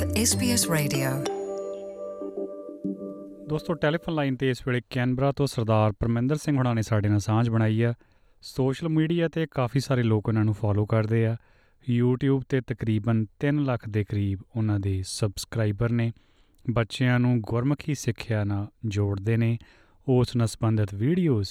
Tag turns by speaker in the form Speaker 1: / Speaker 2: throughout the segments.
Speaker 1: with SBS Radio.
Speaker 2: ਦੋਸਤੋ telephone line ਤੇ ਇਸ ਵੇਲੇ ਕੈਨਬਰਾ ਤੋਂ ਸਰਦਾਰ ਪਰਮਿੰਦਰ ਸਿੰਘ ਹੁਣਾਂ ਨੇ ਸਾਡੇ ਨਾਲ ਸਾਂਝ ਬਣਾਈ ਆ। ਸੋਸ਼ਲ ਮੀਡੀਆ ਤੇ ਕਾਫੀ ਸਾਰੇ ਲੋਕ ਉਹਨਾਂ ਨੂੰ ਫੋਲੋ ਕਰਦੇ ਆ। YouTube ਤੇ ਤਕਰੀਬਨ 3 ਲੱਖ ਦੇ ਕਰੀਬ ਉਹਨਾਂ ਦੇ ਸਬਸਕ੍ਰਾਈਬਰ ਨੇ। ਬੱਚਿਆਂ ਨੂੰ ਗੁਰਮੁਖੀ ਸਿੱਖਿਆ ਨਾਲ ਜੋੜਦੇ ਨੇ। ਉਸ ਨਾਲ ਸੰਬੰਧਿਤ ਵੀਡੀਓਜ਼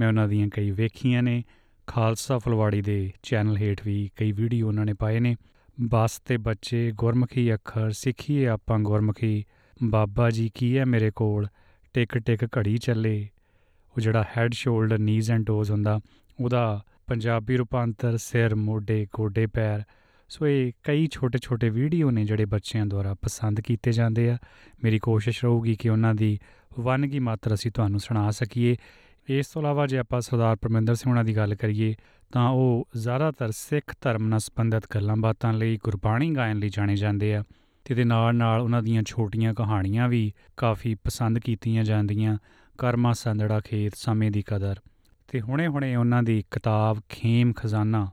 Speaker 2: ਮੈਂ ਉਹਨਾਂ ਦੀਆਂ ਕਈ ਵੇਖੀਆਂ ਨੇ। ਖਾਲਸਾ ਫਲਵਾੜੀ ਦੇ ਚੈਨਲ ਹੇਠ ਵੀ ਕਈ ਵੀਡੀਓ ਉਹਨਾਂ ਨੇ ਪਾਏ ਨੇ। ਬੱਸ ਤੇ ਬੱਚੇ, ਗੁਰਮੁਖੀ ਅੱਖਰ, ਸਿੱਖੀਏ ਆਪਾਂ ਗੁਰਮੁਖੀ। ਬਾਬਾ ਜੀ ਕੀ ਹੈ ਮੇਰੇ ਕੋਲ? ਟਿਕ ਟਿਕ ਘੜੀ ਚੱਲੇ। ਉਹ ਜਿਹੜਾ head shoulder knees and toes ਹੁੰਦਾ, ਉਹਦਾ ਪੰਜਾਬੀ ਰੂਪਾਂਤਰ ਸਿਰ, ਮੋਢੇ, ਗੋਡੇ, ਪੈਰ। ਸੋ ਇਹ ਕਈ ਛੋਟੇ ਛੋਟੇ ਵੀਡੀਓ ਨੇ ਜਿਹੜੇ ਬੱਚਿਆਂ ਦੁਆਰਾ ਪਸੰਦ ਕੀਤੇ ਜਾਂਦੇ ਆ। ਮੇਰੀ ਕੋਸ਼ਿਸ਼ ਰਹੂਗੀ ਕਿ ਉਹਨਾਂ ਦੀ ਵੰਨਗੀ ਮਾਤਰ ਅਸੀਂ ਤੁਹਾਨੂੰ ਸੁਣਾ ਸਕੀਏ। ਇਸ ਤੋਂ ਇਲਾਵਾ ਜੇ ਆਪਾਂ ਸਰਦਾਰ ਪਰਮਿੰਦਰ ਸਿੰਘ ਉਹਨਾਂ ਦੀ ਗੱਲ ਕਰੀਏ ਤਾਂ ਉਹ ਜ਼ਿਆਦਾਤਰ ਸਿੱਖ ਧਰਮ ਨਾਲ ਸੰਬੰਧਿਤ ਗੱਲਾਂ ਬਾਤਾਂ ਲਈ ਗੁਰਬਾਣੀ ਗਾਇਨ ਲਈ ਜਾਣੇ ਜਾਂਦੇ ਆ ਤੇ ਇਹਦੇ ਨਾਲ ਨਾਲ ਉਹਨਾਂ ਦੀਆਂ ਛੋਟੀਆਂ ਕਹਾਣੀਆਂ ਵੀ ਕਾਫੀ ਪਸੰਦ ਕੀਤੀਆਂ ਜਾਂਦੀਆਂ ਕਰਮਾ ਸੰਦੜਾ ਖੇਤ ਸਮੇਂ ਦੀ ਕਦਰ। ਤੇ ਹੁਣੇ-ਹੁਣੇ ਉਹਨਾਂ ਦੀ ਕਿਤਾਬ ਖੇਮ ਖਜ਼ਾਨਾ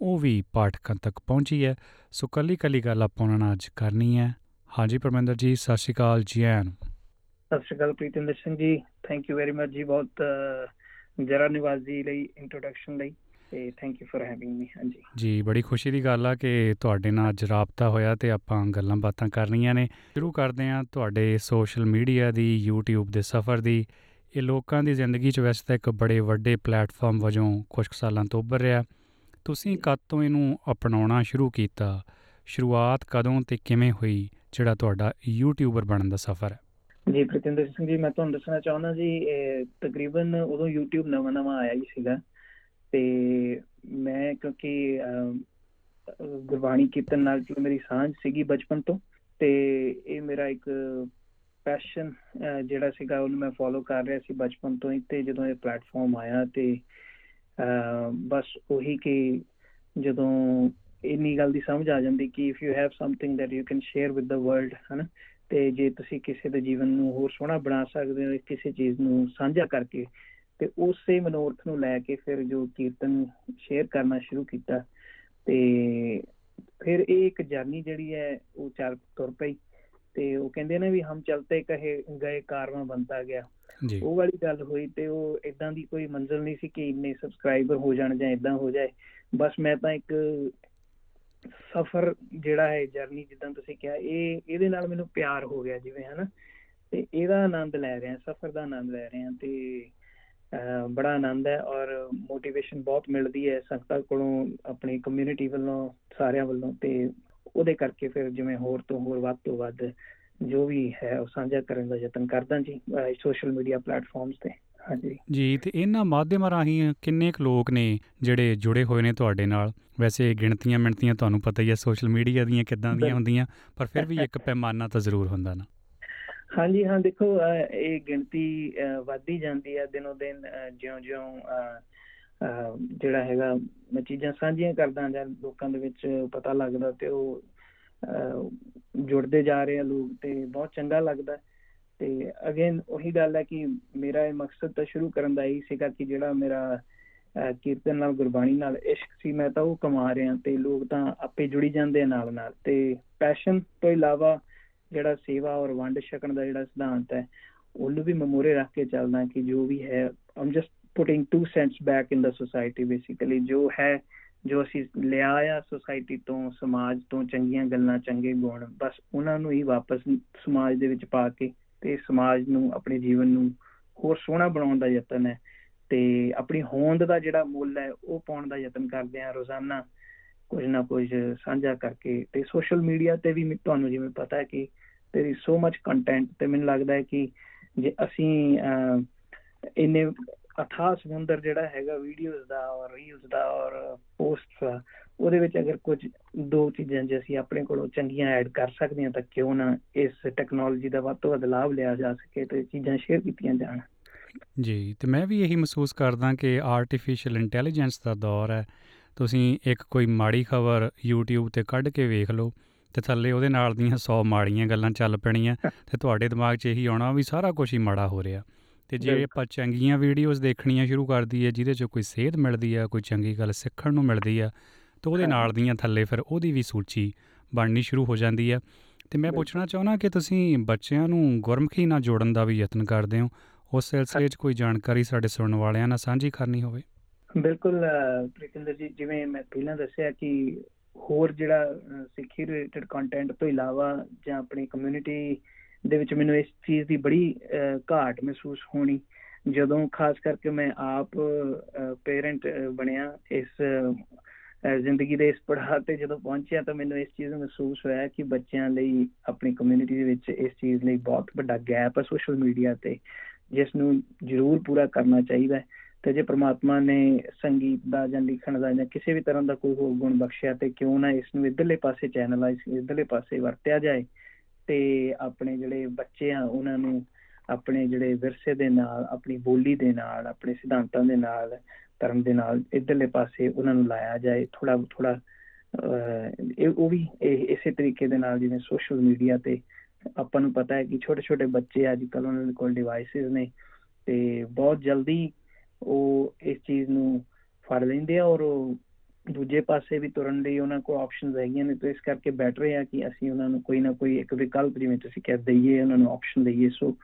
Speaker 2: ਉਹ ਵੀ ਪਾਠਕਾਂ ਤੱਕ ਪਹੁੰਚੀ ਹੈ। ਸੋ ਕੱਲੀ ਕੱਲੀ ਗੱਲ ਆਪਾਂ ਉਹਨਾਂ ਨਾਲ ਅੱਜ ਕਰਨੀ ਹੈ। ਹਾਂਜੀ ਪਰਮਿੰਦਰ ਜੀ ਸਤਿ ਸ਼੍ਰੀ ਅਕਾਲ ਜੀ ਆਇਆਂ ਨੂੰ।
Speaker 3: ਸਤਿ ਸ਼੍ਰੀ ਅਕਾਲ Pritinder Singh ji thank you very much ਜੀ ਬਹੁਤ ਅਹ, ਜਰਾ ਨਿਵਾਜ਼ੀ ਲਈ ਇੰਟਰੋਡਕਸ਼ਨ ਲਈ। ਤੇ thank you for having me ਹਾਂਜੀ।
Speaker 2: ਜੀ ਬੜੀ ਖੁਸ਼ੀ ਦੀ ਗੱਲ ਆ ਕਿ ਤੁਹਾਡੇ ਨਾਲ ਅੱਜ ਰਾਬਤਾ ਹੋਇਆ ਤੇ ਆਪਾਂ ਗੱਲਾਂ ਬਾਤਾਂ ਕਰਨੀਆਂ ਨੇ। ਸ਼ੁਰੂ ਕਰਦੇ ਹਾਂ ਤੁਹਾਡੇ ਸੋਸ਼ਲ ਮੀਡੀਆ ਦੀ YouTube ਦੇ ਸਫ਼ਰ ਦੀ। ਇਹ ਲੋਕਾਂ ਦੀ ਜ਼ਿੰਦਗੀ 'ਚ ਵੈਸੇ ਤਾਂ ਇੱਕ ਬੜੇ ਵੱਡੇ ਪਲੇਟਫਾਰਮ ਵਜੋਂ ਕੁਝ ਸਾਲਾਂ ਤੋਂ ਉੱਭਰ ਰਿਹਾ। ਤੁਸੀਂ ਕਦ ਤੋਂ ਇਹਨੂੰ ਅਪਣਾਉਣਾ ਸ਼ੁਰੂ ਕੀਤਾ? ਸ਼ੁਰੂਆਤ ਕਦੋਂ ਤੇ ਕਿਵੇਂ ਹੋਈ? ਜਿਹੜਾ ਤੁਹਾਡਾ ਯੂਟਿਊਬਰ ਬਣਨ ਦਾ ਸਫ਼ਰ ਹੈ।
Speaker 3: ਜੀ ਪ੍ਰੀਤਿੰਦਰ ਸਿੰਘ ਜੀ ਮੈਂ ਤੁਹਾਨੂੰ ਦੱਸਣਾ ਚਾਹੁੰਦਾ ਜੀ ਤਕਰੀਬਨ ਉਦੋਂ YouTube ਨਵਾਂ ਨਵਾਂ ਆਇਆ ਹੀ ਸੀਗਾ। ਤੇ ਮੈਂ ਕਿਉਂਕਿ ਅਹ, ਅਹ, ਗੁਰਬਾਣੀ ਕੀਰਤਨ ਨਾਲ ਜੋ ਮੇਰੀ ਸਾਂਝ ਸੀਗੀ ਬਚਪਨ ਤੋਂ ਤੇ ਇਹ ਮੇਰਾ ਇੱਕ ਪੈਸ਼ਨ ਜਿਹੜਾ ਸੀਗਾ ਉਹਨੂੰ ਮੈਂ ਫੋਲੋ ਕਰ ਰਿਹਾ ਸੀ ਬਚਪਨ ਤੋਂ ਹੀ ਤੇ ਜਦੋਂ ਇਹ ਪਲੇਟਫਾਰਮ ਆਇਆ ਤੇ ਅਹ, ਬਸ ਉਹੀ ਕਿ ਜਦੋਂ ਇੰਨੀ ਗੱਲ ਦੀ ਸਮਝ ਆ ਜਾਂਦੀ ਕਿ if you have something that you can share with the world ਹਨਾ ਤੇ ਜੇ ਤੁਸੀਂ ਕਿਸੇ ਦੇ ਜੀਵਨ ਨੂੰ ਹੋਰ ਸੋਹਣਾ ਬਣਾ ਸਕਦੇ ਹੋ ਕਿਸੇ ਚੀਜ਼ ਨੂੰ ਸਾਂਝਾ ਕਰਕੇ ਤੇ ਉਸੇ ਮਨੋਰਥ ਨੂੰ ਲੈ ਕੇ ਫਿਰ ਜੋ ਕੀਰਤਨ ਸ਼ੇਅਰ ਕਰਨਾ ਸ਼ੁਰੂ ਕੀਤਾ ਤੇ ਫਿਰ ਇਹ ਇੱਕ ਜਰਨੀ ਜਿਹੜੀ ਹੈ ਉਹ ਚੱਲ ਤੁਰ ਪਈ ਤੇ ਉਹ ਕਹਿੰਦੇ ਨੇ ਵੀ ਹਮ ਚਲਤੇ ਕਹੇ ਗਏ ਕਾਰਵਾਂ ਬੰਤਾ ਗਿਆ। ਉਹ ਵਾਲੀ ਗੱਲ ਹੋਈ ਤੇ ਉਹ ਇਦਾਂ ਦੀ ਕੋਈ ਮੰਜ਼ਿਲ ਨਹੀਂ ਸੀ ਕਿ ਇੰਨੇ ਸਬਸਕ੍ਰਾਈਬਰ ਹੋ ਜਾਣ ਜਾਂ ਇਦਾਂ ਹੋ ਜਾਏ। ਬਸ ਮੈਂ ਤਾਂ ਇੱਕ ਸਫ਼ਰ ਜਿਹੜਾ ਹੈ ਜਰਨੀ ਜਿੱਦਾਂ ਤੁਸੀਂ ਕਿਹਾ ਇਹ ਇਹਦੇ ਨਾਲ ਮੈਨੂੰ ਪਿਆਰ ਹੋ ਗਿਆ ਜਿਵੇਂ ਹਨਾ? ਤੇ ਇਹਦਾ ਆਨੰਦ ਲੈ ਰਹੇ ਸਫ਼ਰ ਦਾ ਆਨੰਦ ਲੈ ਰਹੇ ਤੇ ਬੜਾ ਆਨੰਦ ਹੈ ਔਰ ਮੋਟੀਵੇਸ਼ਨ ਬਹੁਤ ਮਿਲਦੀ ਹੈ ਸੰਗਤਾਂ ਕੋਲੋਂ ਆਪਣੀ ਕਮਿਊਨਿਟੀ ਵੱਲੋਂ ਸਾਰਿਆਂ ਵੱਲੋਂ ਤੇ ਉਹਦੇ ਕਰਕੇ ਫਿਰ ਜਿਵੇਂ ਹੋਰ ਤੋਂ ਹੋਰ ਵੱਧ ਤੋਂ ਵੱਧ ਜੋ ਵੀ ਹੈ ਉਹ ਸਾਂਝਾ ਕਰਨ ਦਾ ਯਤਨ ਕਰਦਾ ਜੀ ਸੋਸ਼ਲ ਮੀਡੀਆ ਪਲੇਟਫਾਰਮਸ ਤੇ। ਹਾਂਜੀ।
Speaker 2: ਜੀ ਤੇ ਇਹਨਾਂ ਮਾਧਿਅਮਾਂ ਰਾਹੀਂ ਕਿੰਨੇ ਕੁ ਲੋਕ ਨੇ ਜਿਹੜੇ ਜੁੜੇ ਹੋਏ ਨੇ ਤੁਹਾਡੇ ਨਾਲ? ਵੈਸੇ ਗਿਣਤੀਆਂ ਮਿਣਤੀਆਂ ਤੁਹਾਨੂੰ ਪਤਾ ਹੀ ਹੈ ਸੋਸ਼ਲ ਮੀਡੀਆ ਦੀਆਂ ਕਿੱਦਾਂ ਦੀਆਂ। ਹੁੰਦੀਆਂ ਪਰ ਫਿਰ ਵੀ ਇੱਕ ਪੈਮਾਨਾ ਤਾਂ ਜ਼ਰੂਰ ਹੁੰਦਾ ਨਾ।
Speaker 3: ਹਾਂਜੀ ਹਾਂ ਦੇਖੋ ਅਹ, ਇਹ ਗਿਣਤੀ ਅਹ, ਵੱਧਦੀ ਜਾਂਦੀ ਹੈ ਦਿਨੋ ਦਿਨ ਜਿਉਂ-ਜਿਉਂ ਜਿਹੜਾ ਹੈਗਾ ਮੈਂ ਚੀਜ਼ਾਂ ਸਾਂਝੀਆਂ ਕਰਦਾ ਜਾਂ ਲੋਕਾਂ ਦੇ ਵਿੱਚ ਪਤਾ ਲੱਗਦਾ ਤੇ ਉਹ ਅਹ, ਜੁੜਦੇ ਜਾ ਰਹੇ ਆ ਲੋਕ ਤੇ ਬਹੁਤ ਚੰਗਾ ਲੱਗਦਾ। ਤੇ ਅਗੇਨ ਉਹੀ ਗੱਲ ਹੈ ਕਿ ਮੇਰਾ ਇਹ ਮਕਸਦ ਤਾਂ ਸ਼ੁਰੂ ਕਰਨ ਦਾ ਹੀ ਸੀਗਾ ਕਿ ਜਿਹੜਾ ਮੇਰਾ ਅਹ, ਕੀਰਤਨ ਨਾਲ ਗੁਰਬਾਣੀ ਨਾਲ ਇਸ਼ਕ ਸੀ ਮੈਂ ਤਾਂ ਉਹ ਕਮਾ ਰਿਹਾ ਤੇ ਲੋਕ ਤਾਂ ਆਪੇ ਜੁੜੀ ਜਾਂਦੇ ਆ ਨਾਲ ਨਾਲ ਤੇ ਪੈਸ਼ਨ ਤੋਂ ਇਲਾਵਾ ਜਿਹੜਾ ਸੇਵਾ ਔਰ ਵੰਡ ਛਕਣ ਦਾ ਜਿਹੜਾ ਸਿਧਾਂਤ ਹੈ, ਉਹਨੂੰ ਵੀ ਮੈਂ ਮੂਹਰੇ ਰੱਖ ਕੇ ਚੱਲਦਾ ਕਿ ਜੋ ਵੀ ਹੈ ਆਮ just putting two cents back in the society basically ਜੋ ਹੈ, ਜੋ ਅਸੀਂ ਲਿਆ ਆ ਸੋਸਾਇਟੀ ਤੋਂ, ਸਮਾਜ ਤੋਂ ਚੰਗੀਆਂ ਗੱਲਾਂ, ਚੰਗੇ ਗੁਣ, ਬਸ ਉਹਨਾਂ ਨੂੰ ਹੀ ਵਾਪਸ ਸਮਾਜ ਦੇ ਵਿੱਚ ਪਾ ਕੇ ਤੇ ਸਮਾਜ ਨੂੰ, ਆਪਣੇ ਜੀਵਨ ਨੂੰ ਹੋਰ ਸੋਹਣਾ ਬਣਾਉਣ ਦਾ ਯਤਨ ਹੈ ਤੇ ਆਪਣੀ ਹੋਂਦ ਦਾ ਜਿਹੜਾ ਮੁੱਲ ਹੈ, ਉਹ ਪਾਉਣ ਦਾ ਯਤਨ ਕਰਦੇ ਆ ਰੋਜ਼ਾਨਾ। ਕੁਝ ਨਾ ਕੁਝ ਸਾਂਝਾ ਕਰਕੇ ਤੇ ਸੋਸ਼ਲ ਮੀਡੀਆ ਤੇ ਵੀ ਮੈਨੂੰ- ਤੁਹਾਨੂੰ ਜਿਵੇਂ ਪਤਾ ਹੈ ਕਿ there is so much content ਤੇ ਮੈਨੂੰ ਲੱਗਦਾ ਹੈ ਕਿ ਜੇ ਅਸੀਂ ਅਹ, ਇੰਨੇ ਅਥਾਹ ਸਮੁੰਦਰ ਜਿਹੜਾ ਹੈਗਾ ਵੀਡੀਓਜ਼ ਦਾ ਔਰ ਰੀਲਸ ਦਾ ਔਰ ਪੋਸਟਸ ਦਾ ਉਹਦੇ ਵਿੱਚ ਅਗਰ ਕੁਝ ਦੋ ਚੀਜ਼ਾਂ ਜੇ ਅਸੀਂ ਆਪਣੇ ਕੋਲੋਂ ਚੰਗੀਆਂ ਐਡ ਕਰ ਸਕਦੇ ਹਾਂ ਤਾਂ ਕਿਉਂ ਨਾ ਇਸ ਟੈਕਨੋਲੋਜੀ ਦਾ ਵੱਧ ਤੋਂ ਵੱਧ ਲਾਭ ਲਿਆ ਜਾ ਸਕੇ ਤੇ ਚੀਜ਼ਾਂ ਸ਼ੇਅਰ ਕੀਤੀਆਂ ਜਾਣ।
Speaker 2: ਜੀ ਤੇ ਮੈਂ ਵੀ ਇਹੀ ਮਹਿਸੂਸ ਕਰਦਾ ਕਿ ਆਰਟੀਫੀਸ਼ੀਅਲ ਇੰਟੈਲੀਜੈਂਸ ਦਾ ਦੌਰ ਹੈ। ਤੁਸੀਂ ਇੱਕ ਕੋਈ ਮਾੜੀ ਖਬਰ YouTube ਤੇ ਕੱਢ ਕੇ ਵੇਖ ਲਓ ਤੇ ਥੱਲੇ ਉਹਦੇ ਨਾਲ ਦੀਆਂ 100 ਮਾੜੀਆਂ ਗੱਲਾਂ ਚੱਲ ਪੈਣੀਆਂ ਤੇ ਤੁਹਾਡੇ ਦਿਮਾਗ 'ਚ ਇਹੀ ਆਉਣਾ ਵੀ ਸਾਰਾ ਕੁਝ ਹੀ ਮਾੜਾ ਹੋ ਰਿਹਾ ਤੇ ਜੇ। ਆਪਾਂ ਚੰਗੀਆਂ ਵੀਡੀਓਜ਼ ਦੇਖਣੀਆਂ ਸ਼ੁਰੂ ਕਰ ਦਈਏ ਜਿਹਦੇ 'ਚ ਕੋਈ ਸੇਧ ਮਿਲਦੀ ਆ ਕੋਈ ਚੰਗੀ ਗੱਲ ਸਿੱਖਣ ਨੂੰ ਮਿਲਦੀ ਆ ਤਾਂ ਉਹਦੇ। ਨਾਲ ਦੀਆਂ ਥੱਲੇ ਫਿਰ ਉਹਦੀ ਵੀ ਸੂਚੀ ਬਣਨੀ ਸ਼ੁਰੂ ਹੋ ਜਾਂਦੀ ਆ ਤੇ ਮੈਂ। ਪੁੱਛਣਾ ਚਾਹੁੰਦਾ ਕਿ ਤੁਸੀਂ ਬੱਚਿਆਂ ਨੂੰ ਗੁਰਮੁਖੀ ਨਾਲ ਜੋੜਨ ਦਾ ਵੀ ਯਤਨ ਕਰਦੇ ਹੋ ਉਸ ਸਿਲਸਿਲੇ 'ਚ ਕੋਈ ਜਾਣਕਾਰੀ ਸਾਡੇ ਸੁਣਨ ਵਾਲਿਆਂ ਨਾਲ ਸਾਂਝੀ ਕਰਨੀ ਹੋਵੇ
Speaker 3: ਬਿਲਕੁਲ ਅਹ, ਪ੍ਰੀਤਿੰਦਰ ਜੀ ਜਿਵੇਂ ਮੈਂ ਪਹਿਲਾਂ ਦੱਸਿਆ ਕਿ ਹੋਰ ਜਿਹੜਾ ਅਹ, ਸਿੱਖੀ ਰਿਲੇਟਡ ਕੰਟੈਂਟ ਤੋਂ ਇਲਾਵਾ ਜਾਂ ਆਪਣੀ ਕਮਿਊਨਿਟੀ ਦੇ ਵਿੱਚ ਮੈਨੂੰ ਇਸ ਚੀਜ਼ ਦੀ ਬੜੀ ਅਹ, ਘਾਟ ਮਹਿਸੂਸ ਹੋਣੀ ਜਦੋਂ ਖਾਸ ਕਰਕੇ ਮੈਂ ਆਪ ਪੇਰੈਂਟ ਬਣਿਆ ਇਸ ਅਹ, ਜ਼ਿੰਦਗੀ ਦੇ ਇਸ ਪੜਾਅ ਤੇ ਜਦੋਂ ਪਹੁੰਚਿਆ ਤਾਂ ਮੈਨੂੰ ਇਸ ਚੀਜ਼ ਨੂੰ ਮਹਿਸੂਸ ਹੋਇਆ ਕਿ ਬੱਚਿਆਂ ਲਈ ਆਪਣੀ ਕਮਿਊਨਿਟੀ ਦੇ ਵਿੱਚ ਇਸ ਚੀਜ਼ ਲਈ ਬਹੁਤ ਵੱਡਾ ਗੈਪ ਹੈ ਸੋਸ਼ਲ ਮੀਡੀਆ ਤੇ ਜਿਸ ਨੂੰ ਜ਼ਰੂਰ ਪੂਰਾ ਕਰਨਾ ਚਾਹੀਦਾ ਹੈ। ਤੇ ਜੇ ਪ੍ਰਮਾਤਮਾ ਨੇ ਸੰਗੀਤ ਦਾ ਜਾਂ ਲਿਖਣ ਦਾ ਜਾਂ ਕਿਸੇ ਵੀ ਤਰ੍ਹਾਂ ਦਾ ਕੋਈ ਹੋਰ ਗੁਣ ਬਖਸ਼ਿਆ ਤੇ ਕਿਉਂ ਨਾ ਇਸ ਨੂੰ ਇਧਰਲੇ ਪਾਸੇ ਚੈਨਲਾਈਜ਼ ਇਧਰਲੇ ਪਾਸੇ ਵਰਤਿਆ ਜਾਏ ਤੇ ਆਪਣੇ ਜਿਹੜੇ ਬੱਚੇ ਆ, ਉਹਨਾਂ ਨੂੰ ਆਪਣੇ ਜਿਹੜੇ ਵਿਰਸੇ ਦੇ ਨਾਲ, ਆਪਣੀ ਬੋਲੀ ਦੇ ਨਾਲ, ਆਪਣੇ ਸਿਧਾਂਤਾਂ ਦੇ ਨਾਲ, ਧਰਮ ਦੇ ਨਾਲ ਇਧਰਲੇ ਪਾਸੇ ਉਹਨਾਂ ਨੂੰ ਲਾਇਆ ਜਾਏ ਥੋੜਾ ਥੋੜਾ ਇਹ, ਉਹ ਵੀ ਇਹ- ਇਸੇ ਤਰੀਕੇ ਦੇ ਨਾਲ ਜਿਵੇਂ ਸੋਸ਼ਲ ਮੀਡੀਆ ਤੇ ਆਪਾਂ ਨੂੰ ਪਤਾ ਹੈ ਕਿ ਛੋਟੇ ਛੋਟੇ ਬੱਚੇ ਅੱਜ ਕੱਲ੍ਹ ਉਹਨਾਂ ਦੇ ਕੋਲ ਡਿਵਾਈਸਿਸ ਨੇ ਤੇ ਬਹੁਤ ਜਲਦੀ ਉਹ ਇਸ ਚੀਜ਼ ਨੂੰ ਫੜ ਲੈਂਦੇ ਆ ਔਰ ਉਹ ਦੂਜੇ ਪਾਸੇ ਵੀ ਤੁਰਨ ਲਈ ਉਹਨਾਂ ਕੋਲ ਆਪਸ਼ਨਸ ਹੈਗੀਆਂ ਨੇ ਤੇ ਇਸ ਕਰਕੇ ਬੈਟਰ ਹੈ ਕਿ ਅਸੀਂ ਉਹਨਾਂ ਨੂੰ ਕੋਈ ਨਾ ਕੋਈ ਇੱਕ ਵਿਕਲਪ ਜਿਵੇਂ ਤੁਸੀਂ ਕਹਿ ਦਈਏ ਉਹਨਾਂ ਨੂੰ ਆਪਸ਼ਨ ਦਈਏ। ਸੋ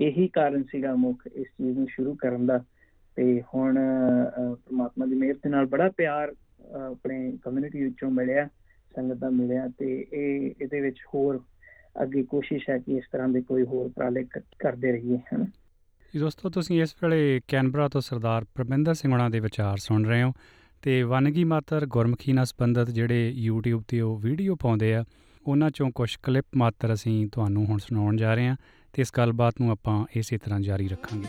Speaker 3: ਇਹੀ ਕਾਰਨ ਸੀਗਾ ਮੁੱਖ ਇਸ ਚੀਜ਼ ਨੂੰ ਸ਼ੁਰੂ ਕਰਨ ਦਾ। ਤੇ ਹੁਣ ਅਹ, ਪ੍ਰਮਾਤਮਾ ਦੀ ਮਿਹਰ ਦੇ ਨਾਲ ਬੜਾ ਪਿਆਰ ਅਹ, ਆਪਣੇ ਕਮਿਊਨਿਟੀ ਵਿੱਚੋਂ ਮਿਲਿਆ ਸੰਗਤ ਦਾ ਮਿਲਿਆ ਤੇ ਇਹ ਇਹਦੇ ਵਿੱਚ ਹੋਰ ਅੱਗੇ ਕੋਸ਼ਿਸ਼ ਹੈ ਕਿ ਇਸ ਤਰ੍ਹਾਂ ਦੇ ਕੋਈ ਹੋਰ ਉਪਰਾਲੇ ਕ- ਕਰਦੇ ਰਹੀਏ ਹਨ?
Speaker 2: ਜੀ ਦੋਸਤੋ, ਤੁਸੀਂ ਇਸ ਵੇਲੇ ਕੈਨਬਰਾ ਤੋਂ ਸਰਦਾਰ ਪਰਮਿੰਦਰ ਸਿੰਘ ਹੁਣਾਂ ਦੇ ਵਿਚਾਰ ਸੁਣ ਰਹੇ ਹੋ ਤੇ ਵਨਗੀ ਮਾਤਰ ਗੁਰਮੁਖੀ ਨਾਲ ਸੰਬੰਧਿਤ ਜਿਹੜੇ YouTube ਤੇ ਉਹ ਵੀਡੀਓ ਪਾਉਂਦੇ ਆ, ਉਹਨਾਂ ਚੋਂ ਕੁਝ ਕਲਿੱਪ ਮਾਤਰ ਅਸੀਂ ਤੁਹਾਨੂੰ ਹੁਣ ਸੁਣਾਉਣ ਜਾ ਰਹੇ ਹਾਂ ਤੇ ਇਸ ਗੱਲਬਾਤ ਨੂੰ ਆਪਾਂ ਇਸੇ ਤਰ੍ਹਾਂ ਜਾਰੀ ਰੱਖਾਂਗੇ।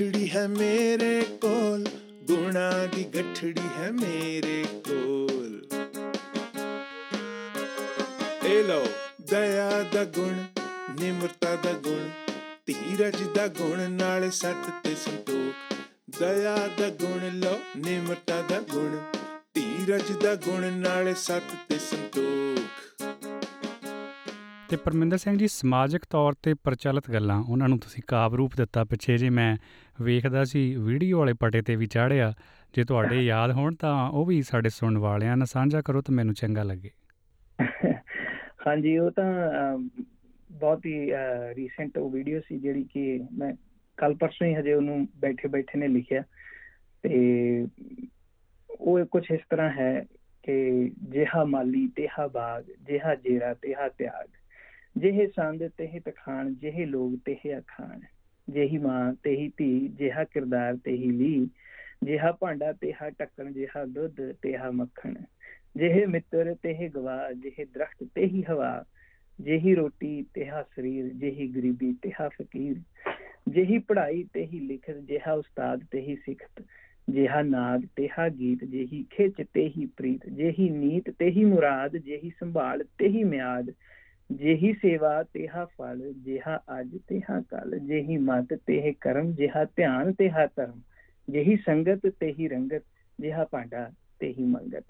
Speaker 1: ਗੱਠੜੀ
Speaker 4: ਹੈ ਮੇਰੇ ਕੋਲ ਗੁਣਾ ਦੀ ਗੱਠੜੀ ਹੈ ਮੇਰੇ ਕੋਲ ਇਹ ਲਓ ਦਇਆ ਦਾ ਗੁਣ ਨਿਮਰਤਾ ਦਾ ਗੁਣ ਧੀਰਜ ਦਾ ਗੁਣ ਨਾਲ ਸੱਤ ਤੇ ਸੰਤੋਖ ਦਇਆ ਦਾ ਗੁਣ ਲਓ ਨਿਮਰਤਾ ਦਾ ਗੁਣ ਧੀਰਜ ਦਾ ਗੁਣ ਨਾਲ ਸੱਤ ਤੇ ਸੰਤੋਖ
Speaker 2: ਤੇ ਪਰਮਿੰਦਰ ਸਿੰਘ ਜੀ ਸਮਾਜਿਕ ਤੌਰ ਤੇ ਪ੍ਰਚਲਿਤ ਗੱਲਾਂ ਉਹਨਾਂ ਨੂੰ ਤੁਸੀਂ ਕਾਵ ਰੂਪ ਦਿੱਤਾ ਪਿੱਛੇ ਜੇ ਮੈਂ ਵੇਖਦਾ ਸੀ ਵੀਡੀਓ ਵਾਲੇ ਪਟੇ ਤੇ ਵੀ ਚਾੜਿਆ ਜੇ ਤੁਹਾਡੇ ਯਾਦ ਹੋਣ ਤਾਂ ਉਹ ਵੀ ਸਾਡੇ ਸੁਣਨ ਵਾਲਿਆਂ ਨਾਲ ਸਾਂਝਾ ਕਰੋ ਤਾਂ ਮੈਨੂੰ ਚੰਗਾ ਲੱਗੇ।
Speaker 3: ਹਾਂਜੀ ਉਹ ਤਾਂ ਅਮ, ਬਹੁਤ ਹੀ ਰੀਸੈਂਟ ਉਹ ਵੀਡੀਓ ਸੀ ਜਿਹੜੀ ਕਿ ਮੈਂ ਕੱਲ ਪਰਸੋਂ ਹੀ ਹਜੇ ਉਹਨੂੰ ਬੈਠੇ ਬੈਠੇ ਨੇ ਲਿਖਿਆ। ਤੇ ਉਹ ਕੁਝ ਇਸ ਤਰ੍ਹਾਂ ਹੈ ਕਿ ਜਿਹਾ ਮਾਲੀ ਤੇਹਾ ਬਾਗ ਜਿਹਾ ਜੇਰਾ ਤੇਹਾ ਤਿਆਗ। ਜਿਹੇ ਸੰਦ ਤੇਹੇ ਤਖਾਣ ਜਿਹੇ ਲੋਗ ਤੇਹ ਅਖਾਣ ਜਿਹੀ ਮਾਂ ਤੇਹੀ ਧੀ ਜਿਹਾ ਕਿਰਦਾਰ ਤੇਹੀ ਲੀ ਜਿਹਾ ਭਾਂਡਾ ਤੇਹਾ ਟੱਕਣ ਜਿਹਾ ਦੁੱਧ ਤੇਹਾ ਮੱਖਣ ਜਿਹੇ ਮਿੱਤਰ ਤੇਹ ਗਵਾ ਜਿਹੇ ਦਰਖਤ ਤੇਹੀ ਹਵਾ ਜਿਹੀ ਰੋਟੀ ਤੇਹਾ ਸਰੀਰ ਜਿਹੀ ਗਰੀਬੀ ਤੇਹਾ ਫਕੀਰ ਜਿਹੀ ਪੜ੍ਹਾਈ ਤੇਹੀ ਲਿਖਤ ਜਿਹਾ ਉਸਤਾਦ ਤੇਹੀ ਸਿੱਖਤ ਜਿਹਾ ਨਾਦ ਤੇਹਾ ਗੀਤ ਜਿਹੀ ਖਿੱਚ ਤੇਹੀ ਪ੍ਰੀਤ ਜਿਹੀ ਨੀਤ ਤੇਹੀ ਮੁਰਾਦ ਜਿਹੀ ਸੰਭਾਲ ਤੇਹੀ ਮਿਆਦ ਜਿਹੀ ਸੇਵਾ ਤੇਹਾ ਫਲ ਜਿਹਾ ਅੱਜ ਤੇਹਾ ਕੱਲ ਜਿਹੀ ਮਤ ਤੇਹ ਕਰਮ ਜਿਹਾ ਧਿਆਨ ਤੇਹਾ ਧਰਮ ਜਿਹੀ ਸੰਗਤ ਤੇਹੀ ਰੰਗਤ ਜਿਹਾ ਭਾਂਡਾ ਤੇਹੀ ਮੰਗਤ।